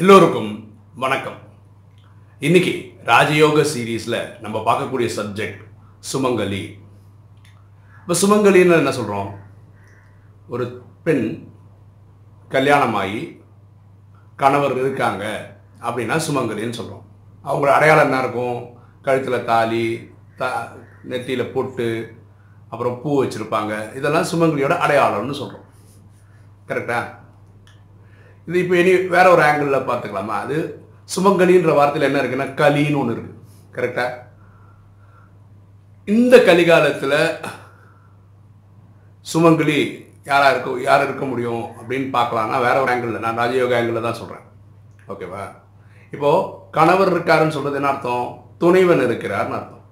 எல்லோருக்கும் வணக்கம். இன்னைக்கு ராஜயோக சீரீஸில் நம்ம பார்க்கக்கூடிய சப்ஜெக்ட் சுமங்கலி. இப்போ சுமங்கலின்னு என்ன சொல்கிறோம் ஒரு பெண் கல்யாணமாகி கணவர் இருக்காங்க அப்படின்னா சுமங்கலின்னு சொல்கிறோம் அவங்களோட அடையாளம் என்ன இருக்கும்? கழுத்தில் தாலி த நெத்தியில் பொட்டு அப்புறம் பூ வச்சுருப்பாங்க. இதெல்லாம் சுமங்கலியோட அடையாளம்னு சொல்கிறோம் கரெக்டாக இது இப்போ இனி வேற ஒரு ஆங்கிளில் பார்த்துக்கலாமா? அது சுமங்கலின்ற வார்த்தையில் என்ன இருக்குன்னா கலின்னு ஒன்று இருக்கு. கரெக்டா இந்த கலிகாலத்தில் சுமங்கலி யாராக இருக்க யார் இருக்க முடியும் அப்படின்னு பார்க்கலாம்னா வேற ஒரு ஆங்கிளில் நான் ராஜயோக ஆங்கிளில் தான் சொல்கிறேன் ஓகேவா இப்போது கணவர் இருக்காருன்னு சொல்கிறது என்ன அர்த்தம்? துணைவன் இருக்கிறார்னு அர்த்தம்.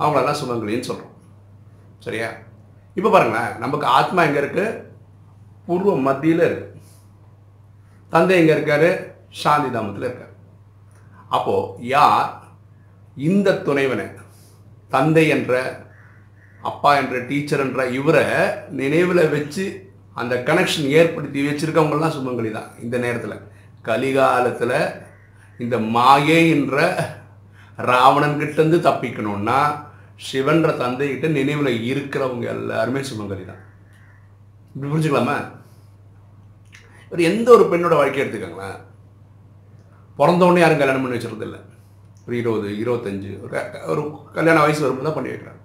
அவங்களெல்லாம் சுமங்கலின்னு சொல்கிறோம் சரியா? இப்போ பாருங்களேன் நமக்கு ஆத்மா எங்கே இருக்குது பூர்வ மத்தியில் இருக்குது தந்தை எங்கே இருக்காரு? சாந்தி தாமத்தில் இருக்கார். அப்போது யார் இந்த துணைவனை தந்தை என்ற அப்பா என்ற டீச்சர் என்ற இவரை நினைவில் வச்சு அந்த கனெக்ஷன் ஏற்படுத்தி வச்சிருக்கவங்கலாம் சுமங்கலி தான் இந்த நேரத்தில். கலிகாலத்தில் இந்த மாயை என்ற ராவணன் கிட்டேருந்து தப்பிக்கணும்னா சிவன்ற தந்தைகிட்ட நினைவில் இருக்கிறவங்க எல்லாருமே சுமங்கலி தான். இப்படி புரிஞ்சுக்கலாமா? ஒரு எந்த ஒரு பெண்ணோட வாழ்க்கை எடுத்துக்கோங்களேன்? பிறந்தவொடனே யாரும் கல்யாணம் பண்ணி வச்சுறது ஒரு இருபது இருபத்தஞ்சு ஒரு ஒரு கல்யாண வயசு வரும்போது தான் பண்ணி வைக்கிறாங்க.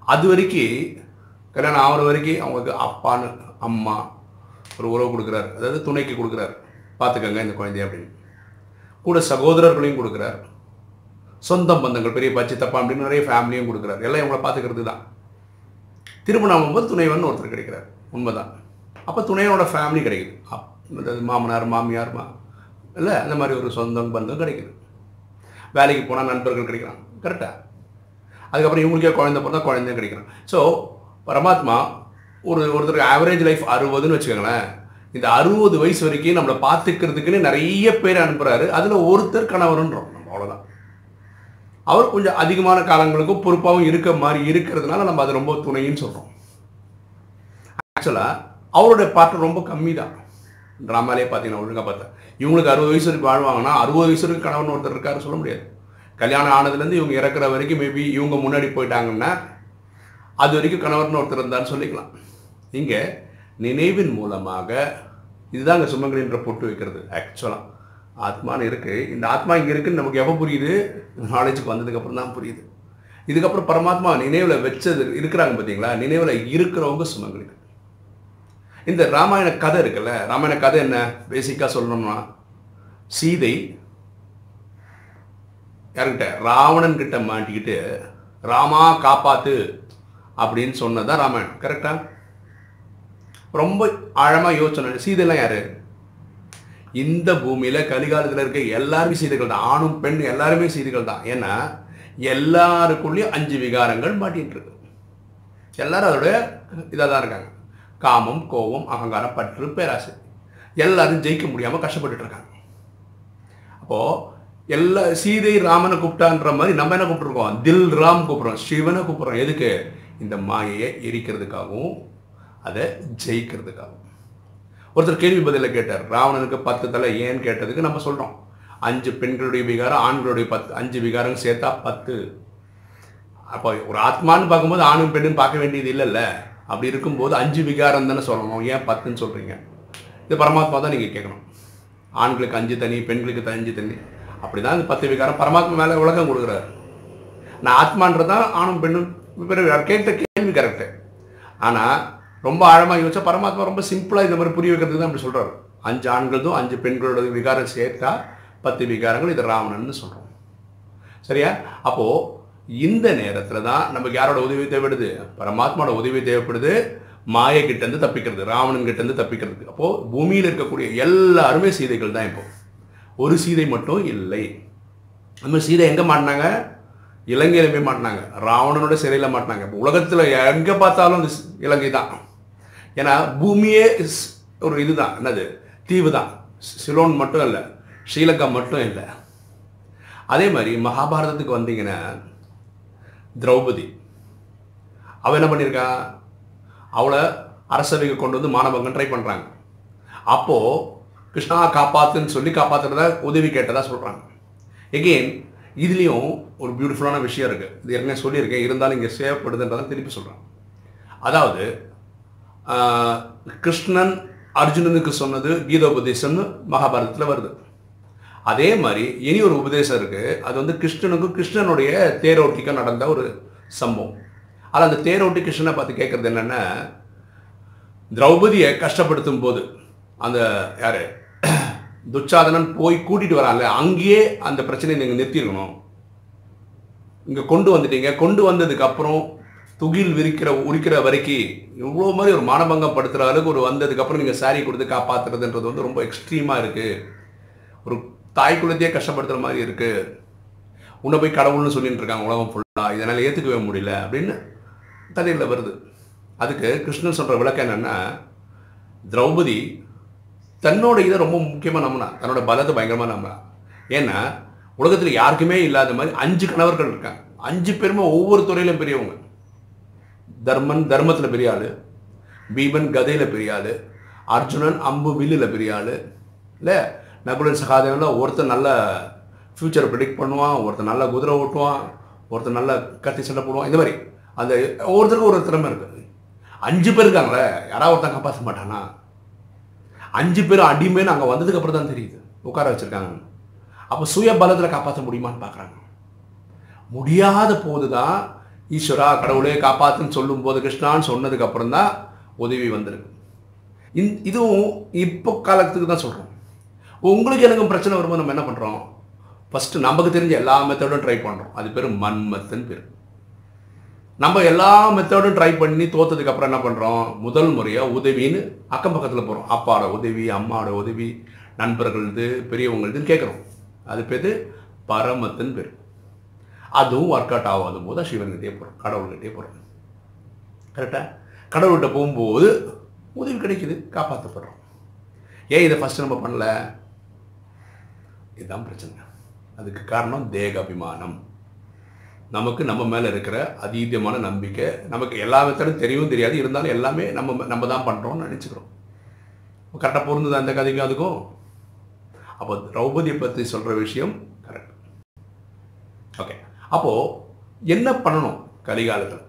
அது வரைக்கும் கல்யாணம் ஆகிற வரைக்கும் அவங்களுக்கு அப்பான்னு அம்மா ஒரு உறவு கொடுக்குறாரு. அதாவது துணைக்கு கொடுக்குறாரு. பார்த்துக்கங்க இந்த குழந்தைய அப்படின்னு. கூட சகோதரர்களையும் கொடுக்குறாரு. சொந்த பந்தங்கள் பெரிய பச்சை தப்பா அப்படின்னு நிறைய ஃபேமிலியும் கொடுக்குறாரு. எல்லாம் இவங்களை பார்த்துக்கிறது தான் திருமணம் ஆகும்போது துணைவன் ஒருத்தர் கிடைக்கிறார். உண்மைதான். அப்போ துணையோட ஃபேமிலி கிடைக்குது. அப் அதாவது மாமனார் மாமியார் மா இல்லை அந்த மாதிரி ஒரு சொந்தம் பந்தம் கிடைக்குது. வேலைக்கு போனால் நண்பர்கள் கிடைக்கிறான் கரெக்டாக அதுக்கப்புறம் இவங்களுக்கே குழந்தை பிறந்தா குழந்தையும் கிடைக்கிறான். ஸோ பரமாத்மா ஒரு ஒருத்தருக்கு ஆவரேஜ் லைஃப் அறுபதுன்னு வச்சுக்கோங்களேன். இந்த அறுபது வயசு வரைக்கும் நம்மளை பார்த்துக்கிறதுக்குன்னு நிறைய பேர் அனுப்புகிறாரு அதில் ஒருத்தர் கணவருன்றோம். நம்ம அவ்வளோதான் அவர் கொஞ்சம் அதிகமான காலங்களுக்கும் பொறுப்பாகவும் இருக்க மாதிரி இருக்கிறதுனால நம்ம அது ரொம்ப துணைன்னு சொல்கிறோம் ஆக்சுவலாக அவருடைய பாட்டு ரொம்ப கம்மி தான் ட்ராமாலே பார்த்தீங்கன்னா ஒழுங்காக பார்த்தேன் இவங்களுக்கு அறுபது வயசு வரைக்கும் வாழ்வாங்கன்னா அறுபது வயசு வரைக்கும் கணவன் ஒருத்தர் இருக்காரு சொல்ல முடியாது. கல்யாணம் ஆனதுலேருந்து இவங்க இறக்குற வரைக்கும் மேபி இவங்க முன்னாடி போயிட்டாங்கன்னா அது வரைக்கும் கணவர்னு ஒருத்தர் இருந்தார்னு சொல்லிக்கலாம். இங்கே நினைவின் மூலமாக இதுதாங்க சுமங்கலின்ற பொட்டு வைக்கிறது ஆக்சுவலாக ஆத்மான்னு இருக்குது இந்த ஆத்மா இங்கே இருக்குன்னு நமக்கு எப்போ புரியுது? நாலேஜுக்கு வந்ததுக்கப்புறம் தான் புரியுது. இதுக்கப்புறம் பரமாத்மா நினைவில் வச்சது இருக்கிறாங்க பார்த்தீங்களா? நினைவில் இருக்கிறவங்க சுமங்கலி இந்த ராமாயண கதை இருக்குல்ல ராமாயண கதை என்ன? பேசிக்காக சொல்லணும்னா சீதை யாருக்கிட்ட? ராவணன் கிட்ட மாட்டிக்கிட்டு ராமா காப்பாத்து அப்படின்னு சொன்னதான் ராமாயணம் கரெக்டா ரொம்ப ஆழமாக யோசனை. சீதைலாம் யாரு? இந்த பூமியில் கலிகாலத்தில் இருக்க எல்லாருமே சீதைகள் தான். ஆணும் பெண் எல்லாருமே சீதைகள் தான். ஏன்னா எல்லாருக்குள்ளேயும் அஞ்சு விகாரங்கள் மாட்டிட்டு இருக்கு. எல்லாரும் அதோட இதாக தான் இருக்காங்க. காமம் கோபம் அகங்காரம் பற்று பேராசை. எல்லாரும் ஜெயிக்க முடியாமல் கஷ்டப்பட்டுட்டு இருக்காங்க அப்போது எல்லா சீதை ராமனை கூப்பிட்டான்ற மாதிரி நம்ம என்ன கூப்பிட்ருக்கோம் தில் ராம் கூப்பிட்றோம் சிவனை கூப்பிட்றோம். எதுக்கு? இந்த மாயையை எரிக்கிறதுக்காகவும் அதை ஜெயிக்கிறதுக்காகவும். ஒருத்தர் கேள்வி பதிலில் கேட்டார். ராவணனுக்கு பத்து தலை ஏன்னு கேட்டதுக்கு நம்ம சொல்கிறோம் அஞ்சு பெண்களுடைய விகாரம் ஆண்களுடைய பத்து அஞ்சு விகாரம் சேர்த்தா பத்து. அப்போ ஒரு ஆத்மான்னு பார்க்கும்போது ஆணும் பெண்ணும் பார்க்க வேண்டியது இல்லைல்ல. அப்படி இருக்கும்போது அஞ்சு விகாரம் தானே சொல்லணும். ஏன் பத்துன்னு சொல்கிறீங்க இது பரமாத்மா தான் நீங்கள் கேட்கணும். ஆண்களுக்கு அஞ்சு தனி பெண்களுக்கு த- அஞ்சு தனி. அப்படிதான் இந்த பத்து விகாரம் பரமாத்மா மேலே உலகம் கொடுக்குறாரு. நான் ஆத்மான்றது தான் ஆணும் பெண்ணும்? பிறகு கேட்ட கேள்வி கரெக்டு ஆனால் ரொம்ப ஆழமாக யோசிச்சா பரமாத்மா ரொம்ப சிம்பிளாக இந்த மாதிரி புரிய வைக்கிறதுக்கு தான் அப்படி சொல்கிறார் அஞ்சு ஆண்களதும் அஞ்சு பெண்களோட விகாரம் சேர்த்தா பத்து விகாரங்கள் இது ராவணன்னு சொல்கிறோம் சரியா? அப்போது இந்த நேரத்தில் தான் நமக்கு யாரோட உதவி தேவைப்படுது? பரமாத்மாவோட உதவி தேவைப்படுது. மாய கிட்டேருந்து தப்பிக்கிறது ராவணன் கிட்டேருந்து தப்பிக்கிறது. அப்போது பூமியில் இருக்கக்கூடிய எல்லாருமே சீதைகள் தான் இப்போ. ஒரு சீதை மட்டும் இல்லை. நம்ம சீதை எங்கே மாட்டினாங்க? இலங்கையில போய் மாட்டினாங்க. ராவணனோட சிறையில் மாட்டினாங்க. இப்போ உலகத்தில் எங்கே பார்த்தாலும் இலங்கை தான். ஏன்னா பூமியே ஸ்- ஒரு இதுதான். என்னது? தீவு தான். சிலோன் மட்டும் இல்லை ஸ்ரீலங்கா மட்டும் இல்லை. அதே மாதிரி மகாபாரதத்துக்கு வந்தீங்கன்னா திரௌபதி. அவள் என்ன பண்ணியிருக்கா அவளை அரசவைக்கு கொண்டு வந்து மாணவங்க ட்ரை பண்ணுறாங்க அப்போது கிருஷ்ணா காப்பாத்துன்னு சொல்லி காப்பாற்றுறதா உதவி கேட்டதாக சொல்கிறாங்க எகெயின் இதுலேயும் ஒரு பியூட்டிஃபுல்லான விஷயம் இருக்குது இது ஏற்கனவே சொல்லியிருக்கேன். இருந்தாலும் இங்கே சேவைப்படுதுன்றதான் திருப்பி சொல்கிறேன் அதாவது கிருஷ்ணன் அர்ஜுனனுக்கு சொன்னது கீதோபதேசம்னு மகாபாரதத்தில் வருது. அதே மாதிரி இனி ஒரு உபதேசம் இருக்குது அது வந்து கிருஷ்ணனுக்கும் கிருஷ்ணனுடைய தேரோட்டிக்கும் நடந்த ஒரு சம்பவம். அதில் அந்த தேரோட்டி கிருஷ்ணனை பார்த்து கேட்குறது என்னென்னா திரௌபதியை கஷ்டப்படுத்தும் போது அந்த யார் துச்சாதனன் போய் கூட்டிகிட்டு வரான்ல அங்கேயே அந்த பிரச்சனையை நீங்கள் நிறுத்திருக்கணும். இங்கே கொண்டு வந்துட்டீங்க. கொண்டு வந்ததுக்கப்புறம் துகில் விரிக்கிற உரிக்கிற வரைக்கும் இவ்வளோ மாதிரி ஒரு மானபங்கம் படுத்துகிற அளவுக்கு ஒரு வந்ததுக்கப்புறம் நீங்கள் சாரி கொடுத்து காப்பாத்துறதுன்றது வந்து ரொம்ப எக்ஸ்ட்ரீமாக இருக்குது ஒரு தாய் கஷ்டப்படுத்துகிற மாதிரி இருக்குது உன்னை போய் கடவுள்னு சொல்லிட்டு இருக்காங்க உலகம் ஃபுல்லாக இதனால் ஏற்றுக்கவே முடியல அப்படின்னு தண்ணீரில் வருது. அதுக்கு கிருஷ்ணன் சொல்கிற விளக்கம் என்னென்னா திரௌபதி தன்னோட இதை ரொம்ப முக்கியமாக நம்பினா தன்னோட பலத்தை பயங்கரமாக நம்பினா. ஏன்னா உலகத்தில் யாருக்குமே இல்லாத மாதிரி அஞ்சு கணவர்கள் இருக்காங்க. அஞ்சு பேருமே ஒவ்வொரு துறையிலும் பெரியவங்க. தர்மன் தர்மத்தில் பெரிய ஆள் பீமன் கதையில் பெரிய ஆள் அர்ஜுனன் அம்பு வில்லில் பெரிய ஆள் இல்லை? நகுலன் சகாதேவனில் ஒருத்தர் நல்ல ஃப்யூச்சரை ப்ரிடிக்ட் பண்ணுவான் ஒருத்தர் நல்ல குதிரை ஓட்டுவான் ஒருத்தர் நல்ல கத்தி சண்டை போடுவான் இந்த மாதிரி. அந்த ஒவ்வொருத்தருக்கும் ஒரு திறமை இருக்குது அஞ்சு பேர் இருக்காங்களே யாராவது ஒருத்தன் காப்பாற்ற மாட்டானா அஞ்சு பேர் அடிமேன்னு அங்கே வந்ததுக்கு அப்புறம் தான் தெரியுது. உட்கார வச்சுருக்காங்க அப்போ சுய பலத்தில் காப்பாற்ற முடியுமான்னு பார்க்குறாங்க முடியாத போது தான் ஈஸ்வரா கடவுளே காப்பாற்றுன்னு சொல்லும்போது கிருஷ்ணான்னு சொன்னதுக்கப்புறம் தான் உதவி வந்திருக்கு. இந் இதுவும் இப்போ காலத்துக்கு தான் சொல்கிறோம் உங்களுக்கு எனக்கும் பிரச்சனை வரும்போது நம்ம என்ன பண்ணுறோம் ஃபஸ்ட்டு நமக்கு தெரிஞ்ச எல்லா மெத்தடும் ட்ரை பண்ணுறோம் அது பேர் மன்மத்துன்னு பேர். நம்ம எல்லா மெத்தடும் ட்ரை பண்ணி தோத்ததுக்கப்புறம் என்ன பண்ணுறோம் முதல் முறையாக உதவின்னு அக்கம் பக்கத்தில் போகிறோம் அப்பாவோட உதவி அம்மாவோட உதவி நண்பர்களது பெரியவங்களுதுன்னு கேட்குறோம் அது பேர் பரமத்துன்னு பேர். அதுவும் ஒர்க் அவுட் ஆகாத போது தான் சிவன்கிட்டே போகிறோம் கடவுள்கிட்டே போகிறோம் கரெக்டாக கடவுள்கிட்ட போகும்போது உதவி கிடைக்குது. காப்பாற்றப்படுறோம் ஏன் இதை ஃபஸ்ட்டு நம்ம பண்ணல? இதுதான் பிரச்சனை அதுக்கு காரணம் தேக அபிமானம் நமக்கு நம்ம மேலே இருக்கிற அதீதமான நம்பிக்கை நமக்கு எல்லா விதத்திலும் தெரியவும் தெரியாது. இருந்தாலும் எல்லாமே நம்ம நம்ம தான் பண்ணுறோம்னு நினச்சிக்கிறோம். கரெக்டாக பொருந்தது அந்த கதைக்கும் அதுக்கும்? அப்போ திரௌபதியை பற்றி சொல்கிற விஷயம் கரெக்ட் ஓகே அப்போது என்ன பண்ணணும் கலிகாலத்தில்?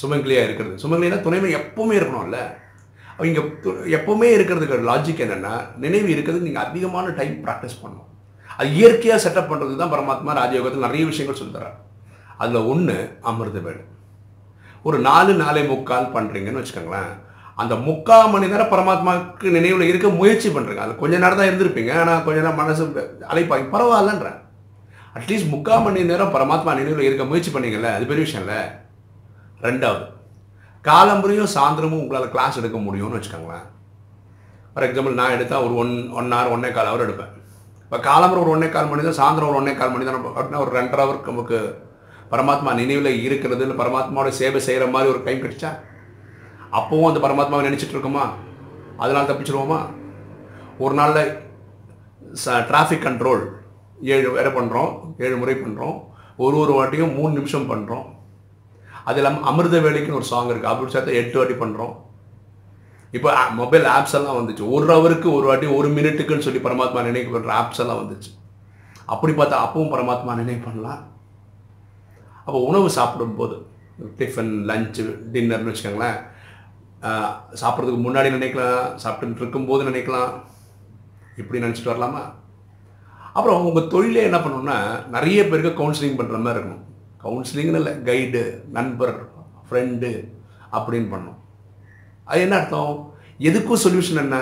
சுமங்கலியாக இருக்கிறது. சுமங்கலினா துணைமை எப்பவுமே இருக்கணும்ல. அவங்க எப்போவுமே இருக்கிறதுக்கு லாஜிக் என்னென்னா நினைவு இருக்கிறதுக்கு நீங்கள் அதிகமான டைம் ப்ராக்டிஸ் பண்ணணும். அது இயற்கையாக செட்டப் பண்ணுறது தான் பரமாத்மா ராஜயோகத்தில் நிறைய விஷயங்கள் சொல்லித்தரார் அதில் ஒன்று அமிர்த வேடு ஒரு நாலு நாலே முக்கால் பண்ணுறீங்கன்னு வச்சுக்கோங்களேன் அந்த முக்கால் மணி நேரம் பரமாத்மாவுக்கு நினைவில் இருக்க முயற்சி பண்ணுறீங்க அது கொஞ்சம் நேரம் தான் இருந்திருப்பீங்க ஆனால் கொஞ்ச நேரம் மனசு அழைப்பாங்க பரவாயில்லன்றேன் அட்லீஸ்ட் முக்கால் மணி நேரம் பரமாத்மா நினைவில் இருக்க முயற்சி பண்ணீங்கல்ல அது பெரிய விஷயம் இல்லை. ரெண்டாவது காலம்புரியும் சாயந்தரமும் உங்களால் கிளாஸ் எடுக்க முடியும்னு வச்சுக்கோங்களேன். ஃபார் எக்ஸாம்பிள் நான் எடுத்தால் ஒரு ஒன் ஒன் ஹவர் ஒன்னே கால் ஹவர் எடுப்பேன். இப்போ காலம்புரம் ஒரு ஒன்னே கால் மணி தான் சாயந்தரம் ஒரு ஒன்னே கால் மணி தான் அப்படின்னா ஒரு ரெண்டரை ஹவருக்கு நமக்கு பரமாத்மா நினைவில் இருக்கிறது இல்லை பரமாத்மாவோட சேவை செய்கிற மாதிரி ஒரு டைம் கிடைச்சா அப்போவும் அந்த பரமாத்மாவை நினச்சிட்டு இருக்கோமா? அதனால் தப்பிச்சிருவோமா? ஒரு நாளில் ச டிராஃபிக் கண்ட்ரோல் ஏழு வேலை பண்ணுறோம் ஏழு முறை பண்ணுறோம் ஒரு ஒரு வாட்டியும் மூணு நிமிஷம் பண்ணுறோம் அது இல்லாமல் அமிர்த வேலைக்குன்னு ஒரு சாங் இருக்குது அப்படி சேர்த்து எட்டு வாட்டி பண்ணுறோம் இப்போ மொபைல் ஆப்ஸ் எல்லாம் வந்துச்சு. ஒரு ஹவருக்கு ஒரு வாட்டி ஒரு மினிட்டுக்குன்னு சொல்லி பரமாத்மா நினைவு பண்ணுற ஆப்ஸ் எல்லாம் வந்துச்சு. அப்படி பார்த்தா அப்பவும் பரமாத்மா நினைவு பண்ணலாம் அப்போ உணவு சாப்பிடும்போது டிஃபன் லஞ்சு டின்னர்னு வச்சுக்கோங்களேன் சாப்பிட்றதுக்கு முன்னாடி நினைக்கலாம் சாப்பிட்டு இருக்கும்போது நினைக்கலாம். இப்படி நினச்சிட்டு வரலாமா? அப்புறம் உங்கள் தொழிலே என்ன பண்ணணும்னா நிறைய பேருக்கு கவுன்சிலிங் பண்ணுற மாதிரி இருக்கணும். கவுன்சிலிங்னு இல்லை கைடு நண்பர் ஃப்ரெண்டு அப்படின்னு பண்ணோம். அது என்ன அர்த்தம்? எதுக்கும் சொல்யூஷன் என்ன?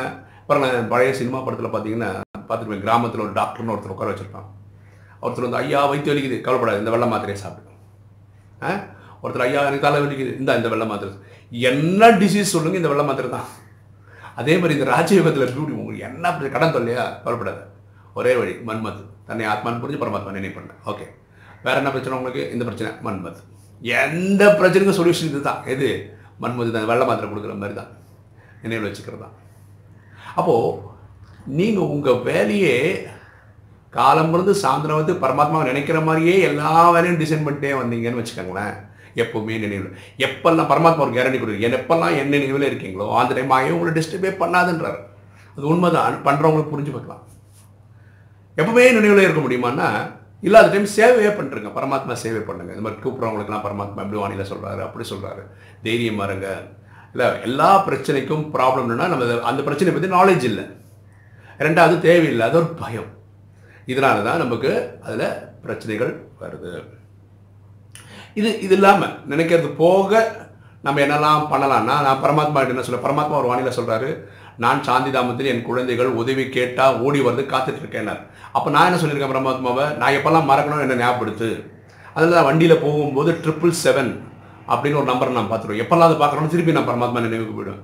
பாருங்க பழைய சினிமா படத்தில் பார்த்தீங்கன்னா பார்த்துருப்பேன் கிராமத்தில் ஒரு டாக்டர்னு ஒருத்தர் உட்கார வச்சுருப்பான். ஒருத்தர் வந்து ஐயா வயிற்று வலிக்குது கவலைப்படாது இந்த வெள்ளை மாத்திரையை சாப்பிடும் ஆ? ஒருத்தர் ஐயா எனக்கு தலை வலிக்குது இந்த இந்த வெள்ளை மாத்திரை. என்ன டிசீஸ் சொல்லுங்க இந்த வெள்ளை மாத்திரை தான். அதே மாதிரி இந்த ராஜயோகத்தில் பியூட்டி உங்களுக்கு என்ன கடன் தொல்லையா? கவலைப்படாது. ஒரே வழி மன்மது. தன்னை ஆத்மான்னு புரிஞ்சு பரமாத்மா நினைவு பண்ண. ஓகே வேறு என்ன பிரச்சனை உங்களுக்கு? இந்த பிரச்சனை மன்மத். எந்த பிரச்சனைக்கும் சொல்யூஷன் இது தான் எது? மன்மது தான். வெள்ளை மாத்திரை கொடுக்குற மாதிரி தான். நினைவில் வச்சுக்கிறது. தான் அப்போது நீங்கள் உங்கள் வேலையே காலம்பிருந்து சாயந்தரம் வந்து பரமாத்மாவை நினைக்கிற மாதிரியே எல்லா வேலையும் டிசைன் பண்ணிட்டே வந்தீங்கன்னு வச்சுக்கோங்களேன். எப்போவுமே நினைவில். எப்பெல்லாம் பரமாத்மா ஒரு கேரண்டி கொடுக்குது? என் எப்பெல்லாம் என்ன நினைவில் இருக்கீங்களோ அந்த டைம் ஆகியும் உங்களை டிஸ்டர்பே பண்ணாதுன்றார். அது உண்மைதான். பண்ணுறவங்களுக்கு புரிஞ்சு பார்க்கலாம். எப்பவுமே நினைவில் இருக்க முடியுமான்னா இல்லாத டைம் சேவையே பண்ணுறங்க பரமாத்மா சேவை பண்ணுங்க. இந்த மாதிரி கூப்பிட்றவங்களுக்குலாம் பரமாத்மா எப்படி வானிலை சொல்கிறாரு அப்படி சொல்கிறாரு தைரியம் இருங்க இல்லை எல்லா பிரச்சனைக்கும் ப்ராப்ளம்னா நம்ம அந்த பிரச்சனையை பற்றி நாலேஜ் இல்லை. ரெண்டாவது தேவையில்லை அது ஒரு பயம். இதனால தான் நமக்கு அதில் பிரச்சனைகள் வருது. இது இது இல்லாமல் நினைக்கிறது போக நம்ம என்னெல்லாம் பண்ணலாம்னா நான் பரமாத்மா என்ன சொல்ல பரமாத்மா ஒரு வானிலை சொல்கிறாரு நான் சாந்தி தாமத்தில் என் குழந்தைகள் உதவி கேட்டால் ஓடி வந்து காத்துட்டு இருக்கேன்னார் அப்போ நான் என்ன சொல்லியிருக்கேன் பிரமாத்மாவை நான் எப்போல்லாம் மறக்கணும் என்ன ஞாபகப்படுத்து? அதில் தான் வண்டியில் போகும்போது ட்ரிபிள் செவன் அப்படின்னு ஒரு நம்பர் நான் பார்த்துருவேன் எப்போல்லாம் அதை பார்க்குறோம் திருப்பி நான் பரமாத்மா நினைவுக்கு போயிடும்.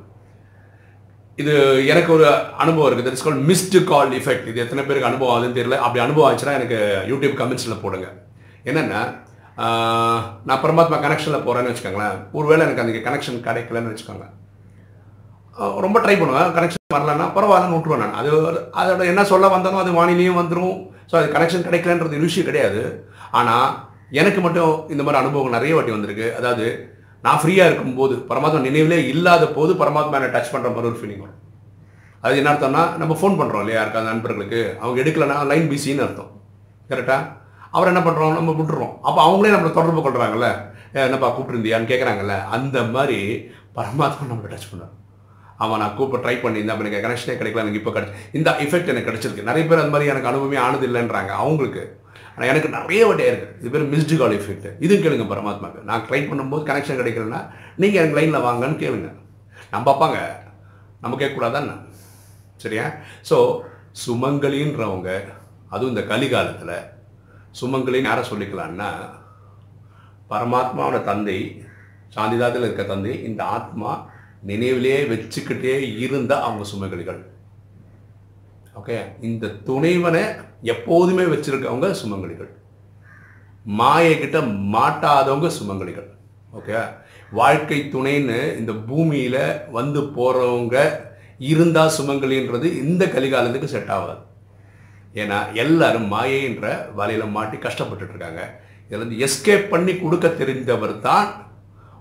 இது எனக்கு ஒரு அனுபவம் இருக்குது. It's call missed call effect இது எத்தனை பேருக்கு அனுபவம் ஆகுதுன்னு தெரியல. அப்படி அனுபவம் ஆச்சுன்னா எனக்கு யூடியூப் கமெண்ட்ஸில் போடுங்க. என்னென்னா நான் பரமாத்மா கனெக்ஷனில் போகிறேன்னு வச்சுக்கோங்களேன். ஒருவேளை எனக்கு அந்த கனெக்ஷன் கிடைக்கலன்னு வச்சுக்கோங்க. ரொம்ப ட்ரை பண்ணுவேன். கனெக்ஷன் வரலன்னா பரவாயில்லன்னு விட்டுருவேன் நான். அது அதோட என்ன சொல்ல வந்தாலும் அது வானிலையும் வந்துடும் ஸோ அது கனெக்ஷன் கிடைக்கலன்றது விஷயம் கிடையாது. ஆனால் எனக்கு மட்டும் இந்த மாதிரி அனுபவம் நிறைய வாட்டி வந்திருக்கு. அதாவது நான் ஃப்ரீயாக இருக்கும்போது பரமாத்மா நினைவிலே இல்லாத போது பரமாத்மா என்னை டச் பண்ணுற மாதிரி ஒரு ஃபீலிங் வரும். அது என்ன அர்த்தம்னா நம்ம ஃபோன் பண்ணுறோம் இல்லையா யாருக்காவது நண்பர்களுக்கு. அவங்க எடுக்கலைன்னா லைன் பிஸின்னு அர்த்தம். கரெக்டாக அவர் என்ன பண்ணுறோம் நம்ம விட்டுறோம். அப்போ அவங்களே நம்மளை தொடர்பு கொள்கிறாங்கல்ல "ஏ, என்னப்பா கூப்பிட்டுருந்தியான்னு கேட்குறாங்கல்ல அந்த மாதிரி பரமாத்மா நம்மளை டச் பண்ணுறார் ஆமாம் நான் கூப்பிட்டு ட்ரை பண்ணியிருந்தேன் அப்போ எனக்கு கனெக்ஷனே கிடைக்கல எனக்கு இப்போ கிடைச்சி. இந்த எஃபெக்ட் எனக்கு கிடைச்சிருக்கு. நிறைய பேர் அந்த மாதிரி எனக்கு அனுபவமே ஆனது இல்லைன்றாங்க அவங்களுக்கு. ஆனால் எனக்கு நிறைய வட்டியாக இருக்குது இது பேர் மிஸ்டு கால் எஃபெக்ட் இது கேளுங்க பரமாத்மாவுக்கு நான் ட்ரை பண்ணும்போது கனெக்ஷன் கிடைக்கலன்னா நீங்கள் எனக்கு லைனில் வாங்கன்னு கேளுங்க. நம்ம பார்ப்பாங்க நம்ம கேட்கக்கூடாதான்னு சரியா? ஸோ சுமங்கலின்றவங்க அதுவும் இந்த கலிகாலத்தில் சுமங்கலின்னு யாரை சொல்லிக்கலான்னா பரமாத்மாவோட தந்தை சாந்திதாத்தில் இருக்க தந்தை இந்த ஆத்மா நினைவிலே வச்சுக்கிட்டே இருந்த அவங்க சுமங்கலிகள். ஓகே இந்த துணைவனை எப்போதுமே வச்சிருக்கவங்க சுமங்கலிகள். மாயை மாட்டாதவங்க சுமங்கலிகள். ஓகே வாழ்க்கை துணைன்னு இந்த பூமியில் வந்து போகிறவங்க இருந்தால் சுமங்கலின்றது இந்த கலிகாலத்துக்கு செட் ஆகாது. ஏன்னா எல்லாரும் மாயைன்ற வலையில் மாட்டி கஷ்டப்பட்டுட்டு இருக்காங்க எஸ்கேப் பண்ணி கொடுக்க தெரிந்தவர் தான்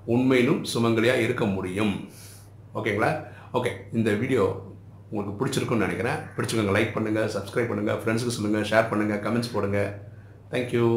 உண்மையிலும் சுமங்கலியாக இருக்க முடியும். ஓகேங்களா? ஓகே இந்த வீடியோ உங்களுக்கு பிடிச்சிருக்குன்னு நினைக்கிறேன். பிடிச்சிக்கோங்க லைக் பண்ணுங்கள் சப்ஸ்கிரைப் பண்ணுங்கள் ஃப்ரெண்ட்ஸுக்கு சொல்லுங்கள் ஷேர் பண்ணுங்கள் கமெண்ட்ஸ் போடுங்க. தேங்க்யூ